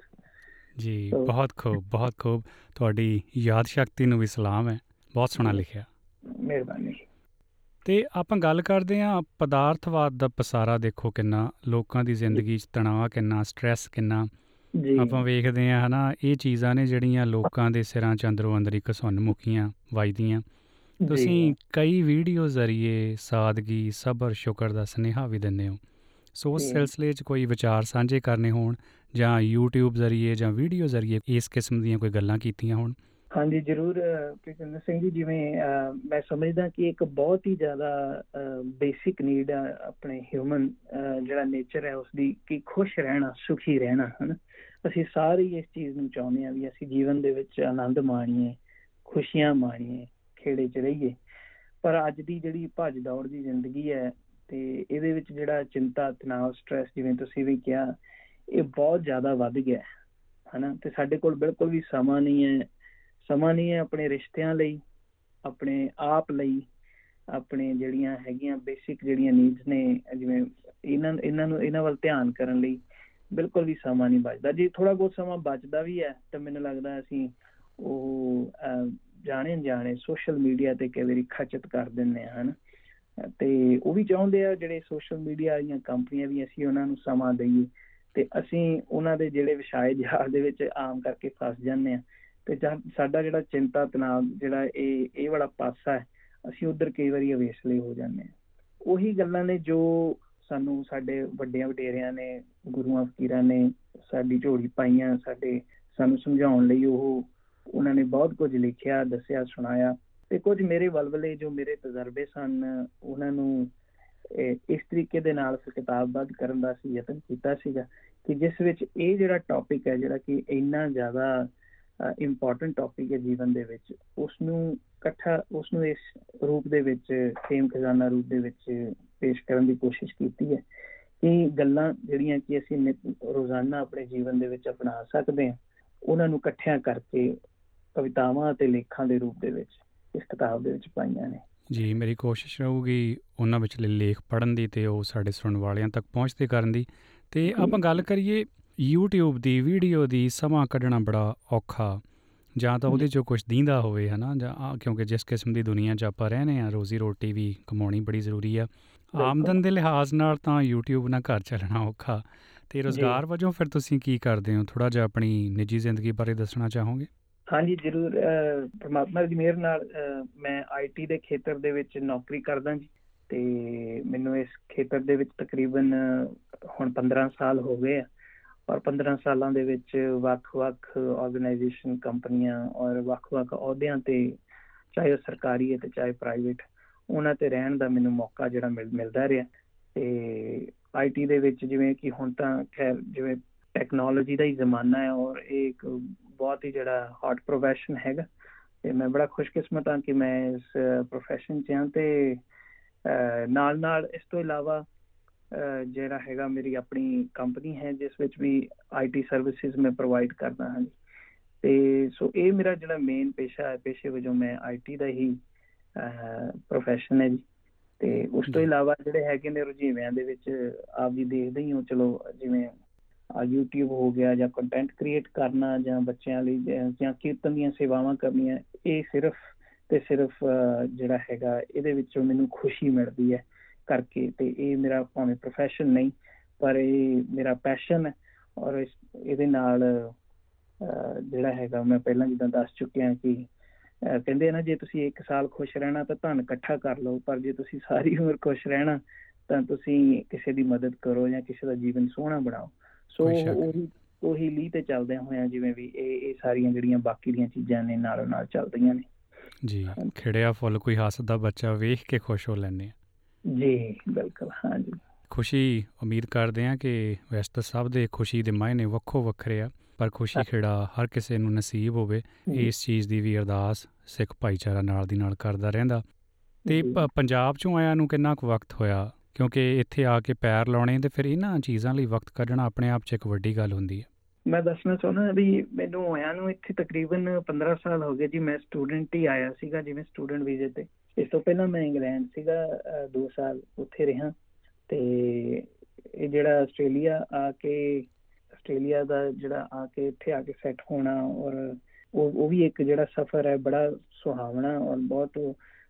Speaker 2: ਜੀ ਬਹੁਤ ਖੂਬ ਬਹੁਤ ਖੂਬ। ਤੁਹਾਡੀ ਯਾਦ ਸ਼ਕਤੀ ਨੂੰ ਵੀ ਸਲਾਮ ਹੈ। ਬਹੁਤ ਸੋਹਣਾ ਲਿਖਿਆ।
Speaker 3: ਮਿਹਰਬਾਨੀ।
Speaker 2: ਤੇ ਆਪਾਂ ਗੱਲ ਕਰਦੇ ਹਾਂ ਪਦਾਰਥਵਾਦ ਦਾ ਪਸਾਰਾ ਦੇਖੋ ਕਿੰਨਾ ਲੋਕਾਂ ਦੀ ਜ਼ਿੰਦਗੀ 'ਚ ਤਣਾਅ ਕਿੰਨਾ ਸਟ੍ਰੈਸ ਕਿੰਨਾ। ਆਪਾਂ ਵੇਖਦੇ ਹਾਂ ਹਨਾ ਇਹ ਚੀਜ਼ਾਂ ਨੇ ਜਿਹੜੀਆਂ ਲੋਕਾਂ ਦੇ ਸਿਰਾਂ 'ਚ ਅੰਦਰੋਂ ਅੰਦਰ ਇੱਕ ਸੁੰਨ ਮੁਕੀਆਂ ਵੱਜਦੀਆਂ। ਤੁਸੀਂ ਕਈ ਵੀਡੀਓ ਜ਼ਰੀਏ ਸਾਦਗੀ ਸਬਰ ਸ਼ੁਕਰ ਦਾ ਸੁਨੇਹਾ ਵੀ ਦਿੰਦੇ ਹੋ। ਸੋ ਉਸ। ਸਿਲਸਿਲੇ 'ਚ ਕੋਈ ਵਿਚਾਰ ਸਾਂਝੇ ਕਰਨੇ ਹੋਣ ਜਾਂ YouTube ਜ਼ਰੀਏ ਜਾਂ ਵੀਡੀਓ ਜ਼ਰੀਏ ਇਸ ਕਿਸਮ ਦੀਆਂ ਕੋਈ ਗੱਲਾਂ ਕੀਤੀਆਂ ਹੋਣ?
Speaker 3: ਹਾਂਜੀ ਜ਼ਰੂਰ ਪ੍ਰੀਤਿੰਦਰ ਸਿੰਘ ਜੀ ਜਿਵੇਂ ਮੈਂ ਸਮਝਦਾ ਕਿ ਇੱਕ ਬਹੁਤ ਹੀ ਜ਼ਿਆਦਾ ਬੇਸਿਕ ਨੀਡ ਆ ਆਪਣੇ ਹਿਊਮਨ ਜਿਹੜਾ ਨੇਚਰ ਹੈ ਉਸ ਦੀ ਕਿ ਖੁਸ਼ ਰਹਿਣਾ ਸੁਖੀ ਰਹਿਣਾ ਹਨ। ਅਸੀਂ ਸਾਰੇ ਹੀ ਇਸ ਚੀਜ਼ ਨੂੰ ਚਾਹੁੰਦੇ ਹਾਂ ਵੀ ਅਸੀਂ ਜੀਵਨ ਦੇ ਵਿੱਚ ਆਨੰਦ ਮਾਣੀਏ, ਖੁਸ਼ੀਆਂ ਮਾਣੀਏ, ਖੇੜੇ 'ਚ ਰਹੀਏ। ਪਰ ਅੱਜ ਦੀ ਜਿਹੜੀ ਭੱਜ ਦੌੜ ਦੀ ਜ਼ਿੰਦਗੀ ਹੈ ਤੇ ਇਹਦੇ ਵਿੱਚ ਜਿਹੜਾ ਚਿੰਤਾ, ਤਣਾਅ ਸਟ੍ਰੈਸ ਜਿਵੇਂ ਤੁਸੀਂ ਵੀ ਕਿਹਾ, ਇਹ ਬਹੁਤ ਜ਼ਿਆਦਾ ਵੱਧ ਗਿਆ ਹੈ, ਹਨਾ? ਤੇ ਸਾਡੇ ਕੋਲ ਬਿਲਕੁਲ ਵੀ ਸਮਾਂ ਨਹੀਂ ਹੈ। ਸਮਾਂ ਨਹੀਂ ਹੈ ਆਪਣੇ ਰਿਸ਼ਤਿਆਂ ਲਈ, ਆਪਣੇ ਆਪ ਲਈ, ਆਪਣੇ ਜਿਹੜੀਆਂ ਹੈਗੀਆਂ ਬੇਸਿਕ ਜਿਹੜੀਆਂ ਨੀਡਸ ਨੇ, ਜਿਵੇਂ ਇਹਨਾਂ ਇਹਨਾਂ ਨੂੰ, ਇਹਨਾਂ ਵੱਲ ਧਿਆਨ ਕਰਨ ਲਈ। ਬਿਲਕੁਲ ਵੀ ਸਮਾਂ ਨਹੀਂ ਬਚਦਾ। ਜੇ ਥੋੜਾ ਬਹੁਤ ਸਮਾਂ ਬਚਦਾ ਵੀ ਹੈ ਤਾਂ ਮੈਨੂੰ ਲੱਗਦਾ ਅਸੀਂ ਉਹ ਅਹ, ਜਾਣੇ ਜਾਣੇ ਸੋਸ਼ਲ ਮੀਡੀਆ ਤੇ ਕਈ ਵਾਰੀ ਖਚਤ ਕਰ ਦਿੰਦੇ ਹਨ। ਤੇ ਉਹ ਵੀ ਚਾਹੁੰਦੇ ਆ ਜਿਹੜੇ ਸੋਸ਼ਲ ਮੀਡੀਆ ਵਾਲੀਆਂ ਕੰਪਨੀਆਂ ਵੀ ਅਸੀਂ ਉਹਨਾਂ ਨੂੰ ਸਮਾਂ ਦਈਏ ਤੇ ਅਸੀਂ ਉਹਨਾਂ ਦੇ ਜਿਹੜੇ ਵਿਸ਼ਾਏ ਜਹਾਜ਼ ਦੇ ਵਿੱਚ ਆਮ ਕਰਕੇ ਫਸ ਜਾਂਦੇ ਆ ਤੇ ਜਦ ਸਾਡਾ ਜਿਹੜਾ ਚਿੰਤਾ ਤਣਾਅ ਜਿਹੜਾ ਇਹ ਇਹ ਵਾਲਾ ਪਾਸਾ ਹੈ ਅਸੀਂ ਉਧਰ ਕਈ ਵਾਰੀ ਅਵੇਸਲੇ ਹੋ ਜਾਂਦੇ ਆ ਉਹੀ ਗੱਲਾਂ ਨੇ ਜੋ ਸਾਨੂੰ ਸਾਡੇ ਵੱਡਿਆਂ ਵਡੇਰਿਆਂ ਨੇ, ਗੁਰੂਆਂ ਫਕੀਰਾਂ ਨੇ ਸਾਡੀ ਝੋਲੀ ਪਾਈਆਂ, ਸਾਡੇ ਸਾਨੂੰ ਸਮਝਾਉਣ ਲਈ ਉਹ ਉਹਨਾਂ ਨੇ ਬਹੁਤ ਕੁਝ ਲਿਖਿਆ, ਦੱਸਿਆ, ਸੁਣਾਇਆ ਤੇ ਕੁਝ ਮੇਰੇ ਵਲਵਲੇ ਜੋ ਮੇਰੇ ਤਜਰਬੇ ਸਨ, ਉਹਨਾਂ ਨੂੰ ਇਹ ਇਸ ਤਰੀਕੇ ਦੇ ਨਾਲ ਫਿਰ ਕਿਤਾਬਬੱਧ ਕਰਨ ਦਾ ਸੀ ਯਤਨ ਕੀਤਾ ਸੀਗਾ ਕਿ ਜਿਸ ਵਿੱਚ ਇਹ ਜਿਹੜਾ ਟੌਪਿਕ ਹੈ, ਜਿਹੜਾ ਕਿ ਇੰਨਾ ਜ਼ਿਆਦਾ ਇੰਪੋਰਟੈਂਟ ਟੌਪਿਕ ਹੈ ਜੀਵਨ ਦੇ ਵਿੱਚ। ਉਸ ਨੂੰ ਇਕੱਠਾ ਉਸ ਨੂੰ ਇਸ ਰੂਪ ਦੇ ਵਿੱਚ ਖੇਮ ਖਜ਼ਾਨਾ ਰੂਪ ਦੇ ਵਿੱਚ ਪੇਸ਼ ਕਰਨ ਦੀ ਕੋਸ਼ਿਸ਼ ਕੀਤੀ ਹੈ ਕਿ ਗੱਲਾਂ ਜਿਹੜੀਆਂ ਕਿ ਅਸੀਂ ਰੋਜ਼ਾਨਾ ਆਪਣੇ ਜੀਵਨ ਦੇ ਵਿੱਚ ਅਪਣਾ ਸਕਦੇ ਹਾਂ ਉਹਨਾਂ ਨੂੰ ਇਕੱਠਿਆਂ ਕਰਕੇ ਕਵਿਤਾਵਾਂ ਅਤੇ ਲੇਖਾਂ ਦੇ ਰੂਪ ਦੇ ਵਿੱਚ ਇਸ ਕਿਤਾਬ ਦੇ ਵਿੱਚ ਪਾਈਆਂ ਨੇ।
Speaker 2: ਜੀ ਮੇਰੀ ਕੋਸ਼ਿਸ਼ ਰਹੂਗੀ ਉਹਨਾਂ ਵਿਚਲੇ ਲੇਖ ਪੜ੍ਹਨ ਦੀ ਤੇ ਉਹ ਸਾਡੇ ਸੁਣਨ ਵਾਲਿਆਂ ਤੱਕ ਪਹੁੰਚਦੇ ਕਰਨ ਦੀ। ਤੇ ਆਪਾਂ ਗੱਲ ਕਰੀਏ YouTube ਦੀ ਵੀਡੀਓ ਦੀ ਸਮਾਂ ਕੱਢਣਾ ਬੜਾ ਔਖਾ। ਜਾਂ ਤਾਂ ਉਹਦੇ ਚੋਂ ਕੁਝ ਦੀਂਦਾ ਹੋਵੇ ਹਨਾ? ਜਾਂ ਕਿਉਂਕਿ ਜਿਸ ਕਿਸਮ ਦੀ ਦੁਨੀਆ 'ਚ ਆਪਾਂ ਰਹਨੇ ਆ ਰੋਜ਼ੀ ਰੋਟੀ ਵੀ ਕਮਾਉਣੀ ਬੜੀ ਜ਼ਰੂਰੀ ਆ। ਆਮਦਨ ਦੇ ਲਿਹਾਜ਼ ਨਾਲ ਤਾਂ YouTube ਨਾਲ ਘਰ ਚੱਲਣਾ ਔਖਾ। ਤੇ ਰੋਜ਼ਗਾਰ ਵਜੋਂ ਫਿਰ ਤੁਸੀਂ ਕੀ ਕਰਦੇ ਹੋ? ਥੋੜਾ ਜਿਹਾ ਆਪਣੀ ਨਿੱਜੀ ਜ਼ਿੰਦਗੀ ਬਾਰੇ ਦੱਸਣਾ ਚਾਹੋਗੇ?
Speaker 3: ਹਾਂਜੀ ਜ਼ਰੂਰ। ਪ੍ਰਮਾਤਮਾ ਦੀ ਮਿਹਰ ਨਾਲ ਮੈਂ ਆਈਟੀ ਦੇ ਖੇਤਰ ਦੇ ਵਿੱਚ ਨੌਕਰੀ ਕਰਦਾ ਜੀ। ਤੇ ਮੈਨੂੰ ਇਸ ਖੇਤਰ ਦੇ ਵਿੱਚ ਤਕਰੀਬਨ ਹੁਣ 15 ਸਾਲ ਹੋ ਗਏ ਆ। ਔਰ 15 ਸਾਲਾਂ ਦੇ ਵਿੱਚ ਵੱਖ-ਵੱਖ ਆਰਗੇਨਾਈਜੇਸ਼ਨ ਕੰਪਨੀਆਂ ਔਰ ਵੱਖ-ਵੱਖ ਅਹੁਦਿਆਂ ਤੇ ਚਾਹੇ ਉਹ ਸਰਕਾਰੀ ਹੈ ਤੇ ਚਾਹੇ ਪ੍ਰਾਈਵੇਟ ਉਹਨਾਂ ਤੇ ਰਹਿਣ ਦਾ ਮੈਨੂੰ ਮੌਕਾ ਜਿਹੜਾ ਮਿਲ- ਮਿਲਦਾ ਰਿਹਾ। ਤੇ ਆਈਟੀ ਦੇ ਵਿੱਚ ਜਿਵੇਂ ਕਿ ਹੁਣ ਤਾਂ ਖੈਰ ਜਿਵੇਂ ਟੈਕਨੋਲੋਜੀ ਦਾ ਹੀ ਜ਼ਮਾਨਾ ਹੈ ਔਰ ਇਹ ਇੱਕ ਬਹੁਤ ਹੀ ਜਿਹੜਾ ਹੌਟ ਪ੍ਰੋਫੈਸ਼ਨ ਹੈਗਾ। ਤੇ ਮੈਂ ਬੜਾ ਖੁਸ਼ਕਿਸਮਤ ਹਾਂ ਕਿ ਮੈਂ ਇਸ ਪ੍ਰੋਫੈਸ਼ਨ 'ਚ ਹਾਂ ਤੇ ਨਾਲ ਨਾਲ ਇਸ ਤੋਂ ਇਲਾਵਾ ਅਹ, ਜਿਹੜਾ ਹੈਗਾ ਮੇਰੀ ਆਪਣੀ ਕੰਪਨੀ ਹੈ ਜਿਸ ਵਿੱਚ ਵੀ ਆਈਟੀ ਸਰਵਿਸਿਜ਼ ਮੈਂ ਪ੍ਰੋਵਾਈਡ ਕਰਦਾ ਹਾਂ ਤੇ ਸੋ ਇਹ ਮੇਰਾ ਜਿਹੜਾ ਮੇਨ ਪੇਸ਼ਾ ਹੈ ਪੇਸ਼ੇ ਵਜੋਂ ਮੈਂ ਆਈਟੀ ਦਾ ਹੀ ਪ੍ਰੋਫੈਸ਼ਨ ਹੈ ਜੀ। ਤੇ ਉਸ ਤੋਂ। ਇਲਾਵਾ ਜਿਹੜੇ ਹੈਗੇ ਨੇ ਰੁਝੇਵਿਆਂ ਦੇ ਵਿੱਚ ਆਪ ਜੀ ਦੇਖਦੇ ਹੀ ਹੋ ਚਲੋ ਜਿਵੇਂ ਆ YouTube ਹੋ ਗਿਆ ਜਾਂ ਕੰਟੈਂਟ ਕ੍ਰੀਏਟ ਕਰਨਾ ਜਾਂ ਬੱਚਿਆਂ ਲਈ ਜਾਂ- ਕੀਰਤਨ ਦੀਆਂ ਸੇਵਾਵਾਂ ਕਰਨੀਆਂ ਇਹ ਸਿਰਫ ਤੇ ਸਿਰਫ ਜਿਹੜਾ ਹੈਗਾ ਇਹਦੇ ਵਿੱਚੋਂ ਮੈਨੂੰ ਖੁਸ਼ੀ ਮਿਲਦੀ ਹੈ। ਕਰਕੇ ਤੇ ਇਹ ਮੇਰਾ ਭਾਵੇਂ ਪ੍ਰੋਫੈਸ਼ਨ ਨਹੀਂ ਪਰ ਇਹ ਮੇਰਾ ਪੈਸ਼ਨ ਹੈ ਔਰ ਇਹਦੇ ਨਾਲ ਜਿਹੜਾ ਹੈਗਾ ਮੈਂ ਪਹਿਲਾਂ ਜਿੱਦਾਂ ਦੱਸ ਚੁੱਕਿਆ ਕਿ ਕਹਿੰਦੇ ਆ ਨਾ ਜੇ ਤੁਸੀਂ ਇੱਕ ਸਾਲ ਖੁਸ਼ ਰਹਿਣਾ ਤਾਂ ਧਨ ਇਕੱਠਾ ਕਰ ਲਓ ਪਰ ਜੇ ਤੁਸੀਂ ਸਾਰੀ ਉਮਰ ਖੁਸ਼ ਰਹਿਣਾ ਤਾਂ ਤੁਸੀਂ ਕਿਸੇ ਦੀ ਮਦਦ ਕਰੋ ਜਾਂ ਕਿਸੇ ਦਾ ਜੀਵਨ ਸੋਹਣਾ ਬਣਾਓ। ਸੋ। ਉਹੀ ਉਹੀ ਲੀ ਤੇ ਚੱਲਦਿਆਂ ਹੋਇਆਂ ਜਿਵੇਂ ਵੀ ਇਹ ਇਹ ਸਾਰੀਆਂ ਜਿਹੜੀਆਂ ਬਾਕੀ ਦੀਆਂ ਚੀਜ਼ਾਂ ਨੇ ਨਾਲੋਂ ਨਾਲ ਚੱਲਦੀਆਂ ਨੇ।
Speaker 2: ਜੀ ਖਿੜਿਆ ਫੁੱਲ ਕੋਈ ਹੱਸਦਾ ਬੱਚਾ ਵੇਖ ਕੇ ਖੁਸ਼ ਹੋ ਲੈਂਦੇ ਆ।
Speaker 3: ਜੀ ਬਿਲਕੁਲ ਹਾਂਜੀ।
Speaker 2: ਖੁਸ਼ੀ ਉਮੀਦ ਕਰਦੇ ਹਾਂ ਕਿ ਵੈਸੇ ਤਾਂ ਸਭ ਦੇ ਖੁਸ਼ੀ ਦੇ ਮਾਇਨੇ ਵੱਖੋ ਵੱਖਰੇ ਆ ਪਰ ਖੁਸ਼ੀ ਖੇੜਾ ਹਰ ਕਿਸੇ ਨੂੰ ਨਸੀਬ ਹੋਵੇ ਇਸ ਚੀਜ਼ ਦੀ ਵੀ ਅਰਦਾਸ ਸਿੱਖ ਭਾਈਚਾਰਾ ਨਾਲ ਦੀ ਨਾਲ ਕਰਦਾ ਰਹਿੰਦਾ। ਤੇ
Speaker 3: ਜੀ।
Speaker 2: ਪੰਜਾਬ ਚੋਂ ਆਇਆਂ ਨੂੰ ਕਿੰਨਾ ਕੁ ਵਕਤ ਹੋਇਆ? ਕਿਉਂਕਿ ਇੱਥੇ ਆ ਕੇ ਪੈਰ ਲਾਉਣੇ ਤੇ ਫਿਰ ਇਹਨਾਂ ਚੀਜ਼ਾਂ ਲਈ ਵਕਤ ਕੱਢਣਾ ਆਪਣੇ ਆਪ 'ਚ ਇੱਕ ਵੱਡੀ ਗੱਲ ਹੁੰਦੀ ਹੈ।
Speaker 3: ਮੈਂ ਦੱਸਣਾ ਚਾਹੁੰਦਾ ਵੀ ਮੈਨੂੰ ਹੋਇਆ ਨੂੰ ਇੱਥੇ ਤਕਰੀਬਨ 15 ਸਾਲ ਹੋ ਗਏ ਜੀ ਮੈਂ ਸਟੂਡੈਂਟ ਹੀ ਆਇਆ ਸੀਗਾ ਜਿਵੇਂ ਸਟੂਡੈਂਟ ਵੀਜ਼ੇ ਤੇ। ਇਸ ਤੋਂ ਪਹਿਲਾਂ ਮੈਂ ਇੰਗਲੈਂਡ ਸੀਗਾ 2 ਸਾਲ ਉੱਥੇ ਰਿਹਾ ਤੇ ਇਹ ਜਿਹੜਾ ਆਸਟ੍ਰੇਲੀਆ ਆ ਕੇ ਆਸਟ੍ਰੇਲੀਆ ਦਾ ਜਿਹੜਾ ਆ ਕੇ ਇੱਥੇ ਆ ਕੇ ਸੈੱਟ ਹੋਣਾ ਔਰ ਉਹ ਉਹ ਵੀ ਇੱਕ ਜਿਹੜਾ ਸਫ਼ਰ ਹੈ ਬੜਾ ਸੁਹਾਵਣਾ ਔਰ ਬਹੁਤ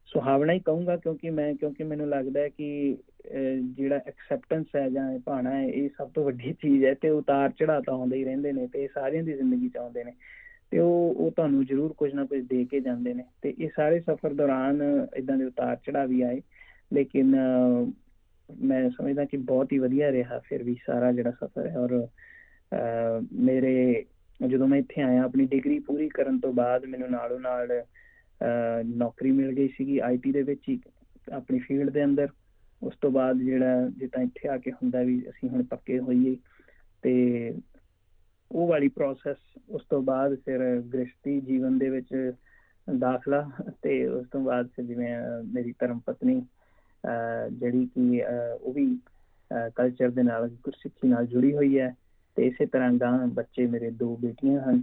Speaker 3: ਸੁਹਾਵਣਾ ਹੀ ਕਹੂੰਗਾ ਕਿਉਂਕਿ ਮੈਂ ਕਿਉਂਕਿ ਮੈਨੂੰ ਲੱਗਦਾ ਹੈ ਕਿ ਅਹ, ਜਿਹੜਾ ਐਕਸੈਪਟੈਂਸ ਹੈ ਜਾਂ ਇਹ ਭਾਣਾ ਹੈ ਇਹ ਸਭ ਤੋਂ ਵੱਡੀ ਚੀਜ਼ ਹੈ ਤੇ ਉਤਾਰ ਚੜਾਅ ਤਾਂ ਆਉਂਦੇ ਹੀ ਰਹਿੰਦੇ ਨੇ ਤੇ ਇਹ ਸਾਰਿਆਂ ਦੀ ਜ਼ਿੰਦਗੀ ਚ ਆਉਂਦੇ ਨੇ। ਤੇ ਉਹ ਉਹ ਤੁਹਾਨੂੰ ਜ਼ਰੂਰ ਕੁਝ ਨਾ ਕੁਝ ਦੇ ਕੇ ਜਾਂਦੇ ਨੇ। ਤੇ ਇਹ ਸਾਰੇ ਸਫ਼ਰ ਦੌਰਾਨ ਇਦਾਂ ਦੇ ਉਤਾਰ ਚੜਾਅ ਵੀ ਆਏ। ਲੇਕਿਨ ਅਹ, ਮੈਂ ਸਮਝਦਾ ਕਿ ਬਹੁਤ ਹੀ ਵਧੀਆ ਰਿਹਾ ਫਿਰ ਵੀ ਸਾਰਾ ਜਿਹੜਾ ਸਫ਼ਰ ਹੈ। ਔਰ ਅਹ, ਮੇਰੇ ਜਦੋਂ ਮੈਂ ਇੱਥੇ ਆਇਆ ਆਪਣੀ ਡਿਗਰੀ ਪੂਰੀ ਕਰਨ ਤੋਂ ਬਾਅਦ ਮੈਨੂੰ ਨਾਲੋਂ ਨਾਲ ਅਹ, ਨੌਕਰੀ ਮਿਲ ਗਈ ਸੀਗੀ ਆਈਟੀ ਦੇ ਵਿੱਚ ਹੀ ਆਪਣੀ ਫੀਲਡ ਦੇ ਅੰਦਰ। ਉਸ ਤੋਂ ਬਾਅਦ ਜਿਹੜਾ ਜਿੱਦਾਂ ਇੱਥੇ ਆ ਕੇ ਹੁੰਦਾ ਵੀ ਅਸੀਂ ਹੁਣ ਪੱਕੇ ਹੋਈਏ। ਤੇ ਉਹ ਵਾਲੀ ਪ੍ਰੋਸੈਸ ਉਸ ਤੋਂ ਬਾਅਦ ਫਿਰ ਗ੍ਰਸਤੀ ਜੀਵਨ ਦੇ ਵਿੱਚ ਦਾਖਲਾ ਤੇ ਉਸ ਤੋਂ ਬਾਅਦ ਫਿਰ ਜਿਵੇਂ ਅਹ, ਮੇਰੀ ਧਰਮ ਪਤਨੀ ਅਹ, ਜਿਹੜੀ ਕਿ ਅਹ, ਉਹ ਵੀ ਕਲਚਰ ਦੇ ਨਾਲ ਗੁਰਸਿੱਖੀ ਨਾਲ ਜੁੜੀ ਹੋਈ ਹੈ ਤੇ ਇਸੇ ਤਰ੍ਹਾਂ ਗਾਂ ਬੱਚੇ ਮੇਰੇ ਦੋ ਬੇਟੀਆਂ ਹਨ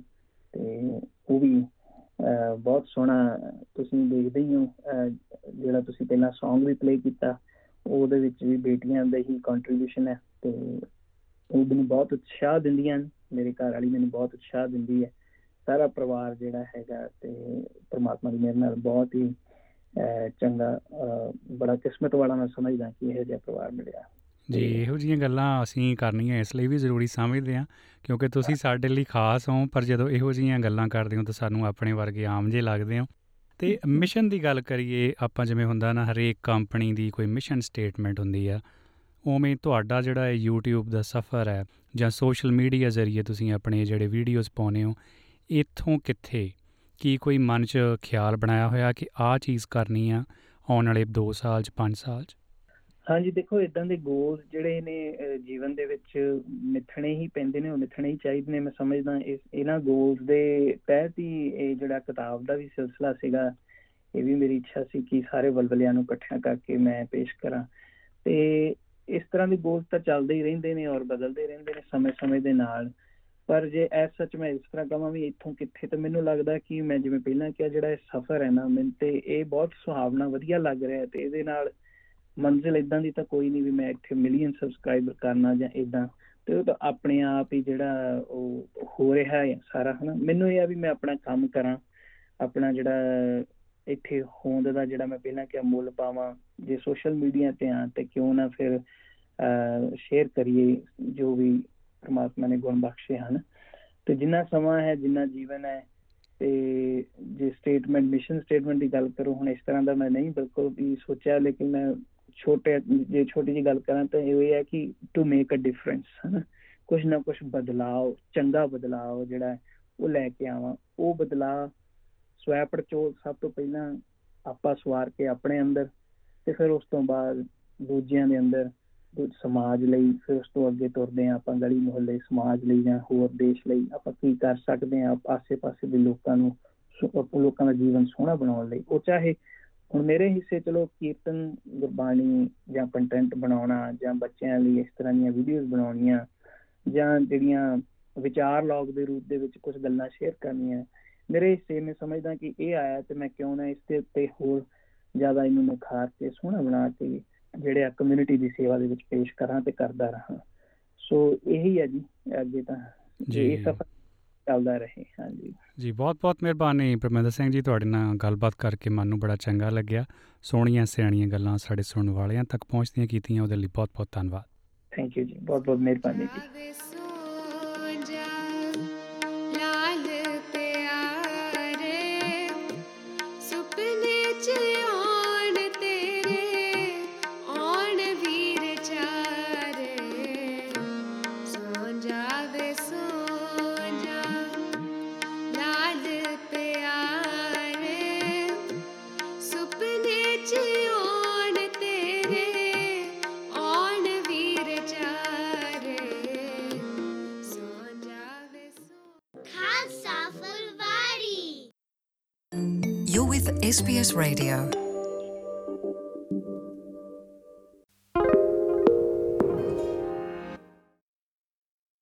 Speaker 3: ਤੇ ਉਹ ਵੀ ਅਹ, ਬਹੁਤ ਸੋਹਣਾ ਤੁਸੀਂ ਦੇਖਦੇ ਹੀ ਹੋ ਅਹ, ਜਿਹੜਾ ਤੁਸੀਂ ਪਹਿਲਾਂ Song ਵੀ ਪਲੇ ਕੀਤਾ ਉਹਦੇ ਵਿੱਚ ਵੀ ਬੇਟੀਆਂ ਦਾ ਹੀ ਕੰਟਰੀਬਿਊਸ਼ਨ ਹੈ ਤੇ ਉਹ ਮੈਨੂੰ ਬਹੁਤ ਉਤਸ਼ਾਹ ਦਿੰਦੀਆਂ ਹਨ। ਮੇਰੇ ਘਰ ਵਾਲੀ ਮੈਨੂੰ ਬਹੁਤ ਉਤਸ਼ਾਹ ਦਿੰਦੀ ਹੈ। ਸਾਰਾ ਪਰਿਵਾਰ ਜਿਹੜਾ ਹੈਗਾ ਤੇ ਪ੍ਰਮਾਤਮਾ ਦੀ ਮਿਹਰ ਨਾਲ ਬਹੁਤ ਹੀ ਚੰਗਾ ਬੜਾ ਕਿਸਮਤ ਵਾਲਾ ਮੈਂ ਸਮਝਦਾ ਕਿ ਇਹੋ ਜਿਹਾ ਪਰਿਵਾਰ ਮਿਲਿਆ।
Speaker 2: ਜੀ ਇਹੋ ਜਿਹੀਆਂ ਗੱਲਾਂ ਅਸੀਂ ਕਰਨੀਆਂ ਇਸ ਲਈ ਵੀ ਜ਼ਰੂਰੀ ਸਮਝਦੇ ਹਾਂ ਕਿਉਂਕਿ ਤੁਸੀਂ ਸਾਡੇ ਲਈ ਖਾਸ ਹੋ ਪਰ ਜਦੋਂ ਇਹੋ ਜਿਹੀਆਂ ਗੱਲਾਂ ਕਰਦੇ ਹੋ ਤਾਂ ਸਾਨੂੰ ਆਪਣੇ ਵਰਗੇ ਆਮ ਜੇ ਲੱਗਦੇ ਹੋ। ਤੇ ਮਿਸ਼ਨ ਦੀ ਗੱਲ ਕਰੀਏ ਆਪਾਂ ਜਿਵੇਂ ਹੁੰਦਾ ਨਾ ਹਰੇਕ ਕੰਪਨੀ ਦੀ ਕੋਈ ਮਿਸ਼ਨ ਸਟੇਟਮੈਂਟ ਹੁੰਦੀ ਆ ਉਵੇਂ ਤੁਹਾਡਾ ਜਿਹੜਾ ਇਹ YouTube ਦਾ ਸਫ਼ਰ ਹੈ ਜਾਂ ਸੋਸ਼ਲ ਮੀਡੀਆ ਜ਼ਰੀਏ ਤੁਸੀਂ ਆਪਣੇ ਜਿਹੜੇ ਵੀਡੀਓਜ਼ ਪਾਉਨੇ ਹੋ ਇੱਥੋਂ ਕਿੱਥੇ? ਕੀ ਕੋਈ ਮਨ 'ਚ ਖਿਆਲ ਬਣਾਇਆ ਹੋਇਆ ਕਿ ਆਹ ਚੀਜ਼ ਕਰਨੀ ਆ ਆਉਣ ਵਾਲੇ 2 ਸਾਲ 'ਚ 5 ਸਾਲ 'ਚ?
Speaker 3: ਹਾਂਜੀ ਦੇਖੋ ਇਦਾਂ ਦੇ ਗੋਲ ਜਿਹੜੇ ਨੇ ਅਹ, ਜੀਵਨ ਦੇ ਵਿੱਚ ਮਿੱਥਣੇ ਹੀ ਪੈਂਦੇ ਨੇ ਉਹ ਮਿੱਥਣੇ ਹੀ ਚਾਹੀਦੇ ਨੇ ਮੈਂ ਸਮਝਦਾ ਇਸ ਇਹਨਾਂ ਗੋਲਸ ਦੇ ਤਹਿਤ ਹੀ ਇਹ ਜਿਹੜਾ ਕਿਤਾਬ ਦਾ ਵੀ ਸਿਲਸਿਲਾ ਸੀਗਾ ਇਹ ਵੀ ਮੇਰੀ ਇੱਛਾ ਸੀ ਕਿ ਸਾਰੇ ਬਲਬਲਿਆਂ ਨੂੰ ਇਕੱਠਿਆਂ ਕਰਕੇ ਮੈਂ ਪੇਸ਼ ਕਰਾਂ। ਤੇ ਇਸ ਤਰ੍ਹਾਂ ਦੇ ਗੋਲਸ ਤਾਂ ਚੱਲਦੇ ਹੀ ਰਹਿੰਦੇ ਨੇ ਔਰ ਬਦਲਦੇ ਰਹਿੰਦੇ ਨੇ ਸਮੇਂ-ਸਮੇਂ ਦੇ ਨਾਲ। ਪਰ ਜੇ ਐਸ ਸੱਚ ਮੈਂ ਇਸ ਤਰ੍ਹਾਂ ਕਹਾਂ ਵੀ ਇੱਥੋਂ ਕਿੱਥੇ ਤੇ ਮੈਨੂੰ ਲੱਗਦਾ ਕਿ ਮੈਂ ਜਿਵੇਂ ਪਹਿਲਾਂ ਕਿਹਾ, ਜਿਹੜਾ ਇਹ ਸਫ਼ਰ ਹੈ ਨਾ, ਮੈਨੂੰ ਤੇ ਇਹ ਬਹੁਤ ਸੁਹਾਵਣਾ, ਵਧੀਆ ਲੱਗ ਰਿਹਾ ਹੈ ਤੇ ਇਹਦੇ ਨਾਲ ਮੰਜ਼ਿਲ ਇਦਾਂ ਦੀ ਤਾਂ ਕੋਈ ਨਹੀਂ ਵੀ ਮੈਂ ਇੱਥੇ ਮਿਲੀਅਨ ਸਬਸਕ੍ਰਾਈਬਰ ਕਰਨਾ ਜਾਂ ਇਦਾਂ ਤੇ ਉਹ ਤਾਂ ਆਪਣੇ ਆਪ ਹੀ ਜਿਹੜਾ ਉਹ ਹੋ ਰਿਹਾ ਹੈ ਸਾਰਾ, ਹਨਾ? ਮੈਨੂੰ ਇਹ ਆ ਵੀ ਮੈਂ ਆਪਣਾ ਕੰਮ ਕਰਾਂ, ਆਪਣਾ ਜਿਹੜਾ ਇੱਥੇ ਹੋਂਦ ਦਾ ਜਿਹੜਾ ਮੈਂ ਪਹਿਲਾਂ ਕਿਹਾ ਮੁੱਲ ਪਾਵਾਂ ਜੇ ਸੋਸ਼ਲ ਮੀਡੀਆ ਤੇ ਆ ਤੇ ਕਿਉਂ ਨਾ ਫਿਰ ਸ਼ੇਅਰ ਕਰੀਏ ਜੋ ਵੀ ਪ੍ਰਮਾਤਮਾ ਨੇ ਗੁਣ ਬਖਸ਼ੇ ਹਨ। ਤੇ ਜਿੰਨਾ ਸਮਾਂ ਹੈ ਜਿੰਨਾ ਜੀਵਨ ਹੈ ਤੇ ਜੇ ਸਟੇਟਮੈਂਟ ਮਿਸ਼ਨ ਸਟੇਟਮੈਂਟ ਦੀ ਗੱਲ ਕਰੋ ਹੁਣ ਇਸ ਤਰ੍ਹਾਂ ਦਾ ਮੈਂ ਨਹੀਂ ਬਿਲਕੁਲ ਵੀ ਸੋਚਿਆ ਲੇਕਿਨ ਮੈਂ ਛੋਟੇ ਜੇ ਛੋਟੀ ਜੀ ਗੱਲ ਕਰਾਂ ਤਾਂ ਇਹ ਹੈ ਕਿ ਟੂ ਮੇਕ ਅ ਡਿਫਰੈਂਸ ਹਨਾ। ਕੁਝ ਨਾ ਕੁਝ ਬਦਲਾਅ ਚੰਗਾ ਬਦਲਾਅ ਜਿਹੜਾ ਹੈ, ਉਹ ਲੈ ਕੇ ਆਵਾਂ। ਉਹ ਬਦਲਾਅ ਸਵੈ ਪੜਚੋਲ ਸਭ ਤੋਂ ਪਹਿਲਾਂ ਆਪਾਂ ਸਵਾਰ ਕੇ ਆਪਣੇ ਅੰਦਰ ਤੇ ਫਿਰ ਉਸ ਤੋਂ ਬਾਅਦ ਦੂਜਿਆਂ ਦੇ ਅੰਦਰ ਦੂ- ਸਮਾਜ ਲਈ ਫਿਰ ਉਸ ਤੋਂ ਅੱਗੇ ਤੁਰਦੇ ਹਾਂ ਆਪਾਂ ਗਲੀ ਮੁਹੱਲੇ ਸਮਾਜ ਲਈ ਜਾਂ ਹੋਰ ਦੇਸ਼ ਲਈ ਆਪਾਂ ਕੀ ਕਰ ਸਕਦੇ ਹਾਂ ਆਸੇ-ਪਾਸੇ ਦੇ ਲੋਕਾਂ ਨੂੰ ਸੁ- ਅਹ ਲੋਕਾਂ ਦਾ ਜੀਵਨ ਸੋਹਣਾ ਬਣਾਉਣ ਲਈ। ਉਹ ਚਾਹੇ ਹੁਣ ਮੇਰੇ ਹਿੱਸੇ ਚਲੋ ਕੀਰਤਨ, ਗੁਰਬਾਣੀ ਜਾਂ ਕੰਟੈਂਟ ਬਣਾਉਣਾ ਜਾਂ ਬੱਚਿਆਂ ਲਈ ਇਸ ਤਰ੍ਹਾਂ ਦੀਆਂ ਵੀਡੀਓਜ਼ ਬਣਾਉਣੀਆਂ ਜਾਂ ਜਿਹੜੀਆਂ ਵਿਚਾਰ ਲੌਗ ਦੇ ਰੂਪ ਦੇ ਵਿੱਚ ਕੁਝ ਗੱਲਾਂ ਸ਼ੇਅਰ ਕਰਨੀਆਂ ਮੇਰੇ ਹਿੱਸੇ ਮੈਂ ਸਮਝਦਾ ਕਿ ਇਹ ਆਇਆ ਤੇ ਮੈਂ ਕਿਉਂ ਨਾ ਇਸ ਦੇ ਉੱਤੇ ਹੋਰ ਜ਼ਿਆਦਾ ਇਹਨੂੰ ਨਿਖਾਰ ਕੇ ਸੋਹਣਾ ਬਣਾ ਕੇ ਜਿਹੜੇ ਆ ਕਮਿਊਨਿਟੀ ਦੀ ਸੇਵਾ ਦੇ ਵਿੱਚ ਪੇਸ਼ ਕਰਾਂ ਤੇ ਕਰਦਾ ਰਹਾਂ। ਸੋ ਇਹੀ ਹੈ ਜੀ ਅੱਗੇ ਤਾਂ
Speaker 2: ਜੀ।
Speaker 3: ਇਹ ਸਫਰ ਚੱਲਦਾ ਰਹੇ ਹਾਂਜੀ।
Speaker 2: ਜੀ ਬਹੁਤ ਬਹੁਤ ਮਿਹਰਬਾਨੀ ਪਰਮਿੰਦਰ ਸਿੰਘ ਜੀ ਤੁਹਾਡੇ ਨਾਲ ਗੱਲਬਾਤ ਕਰਕੇ ਮਨ ਨੂੰ ਬੜਾ ਚੰਗਾ ਲੱਗਿਆ। ਸੋਹਣੀਆਂ ਸਿਆਣੀਆਂ ਗੱਲਾਂ ਸਾਡੇ ਸੁਣਨ ਵਾਲਿਆਂ ਤੱਕ ਪਹੁੰਚਦੀਆਂ ਕੀਤੀਆਂ ਉਹਦੇ ਲਈ ਬਹੁਤ ਬਹੁਤ ਧੰਨਵਾਦ।
Speaker 3: ਥੈਂਕ ਯੂ ਜੀ ਬਹੁਤ ਬਹੁਤ ਮਿਹਰਬਾਨੀ ਜੀ।
Speaker 5: SBS Radio.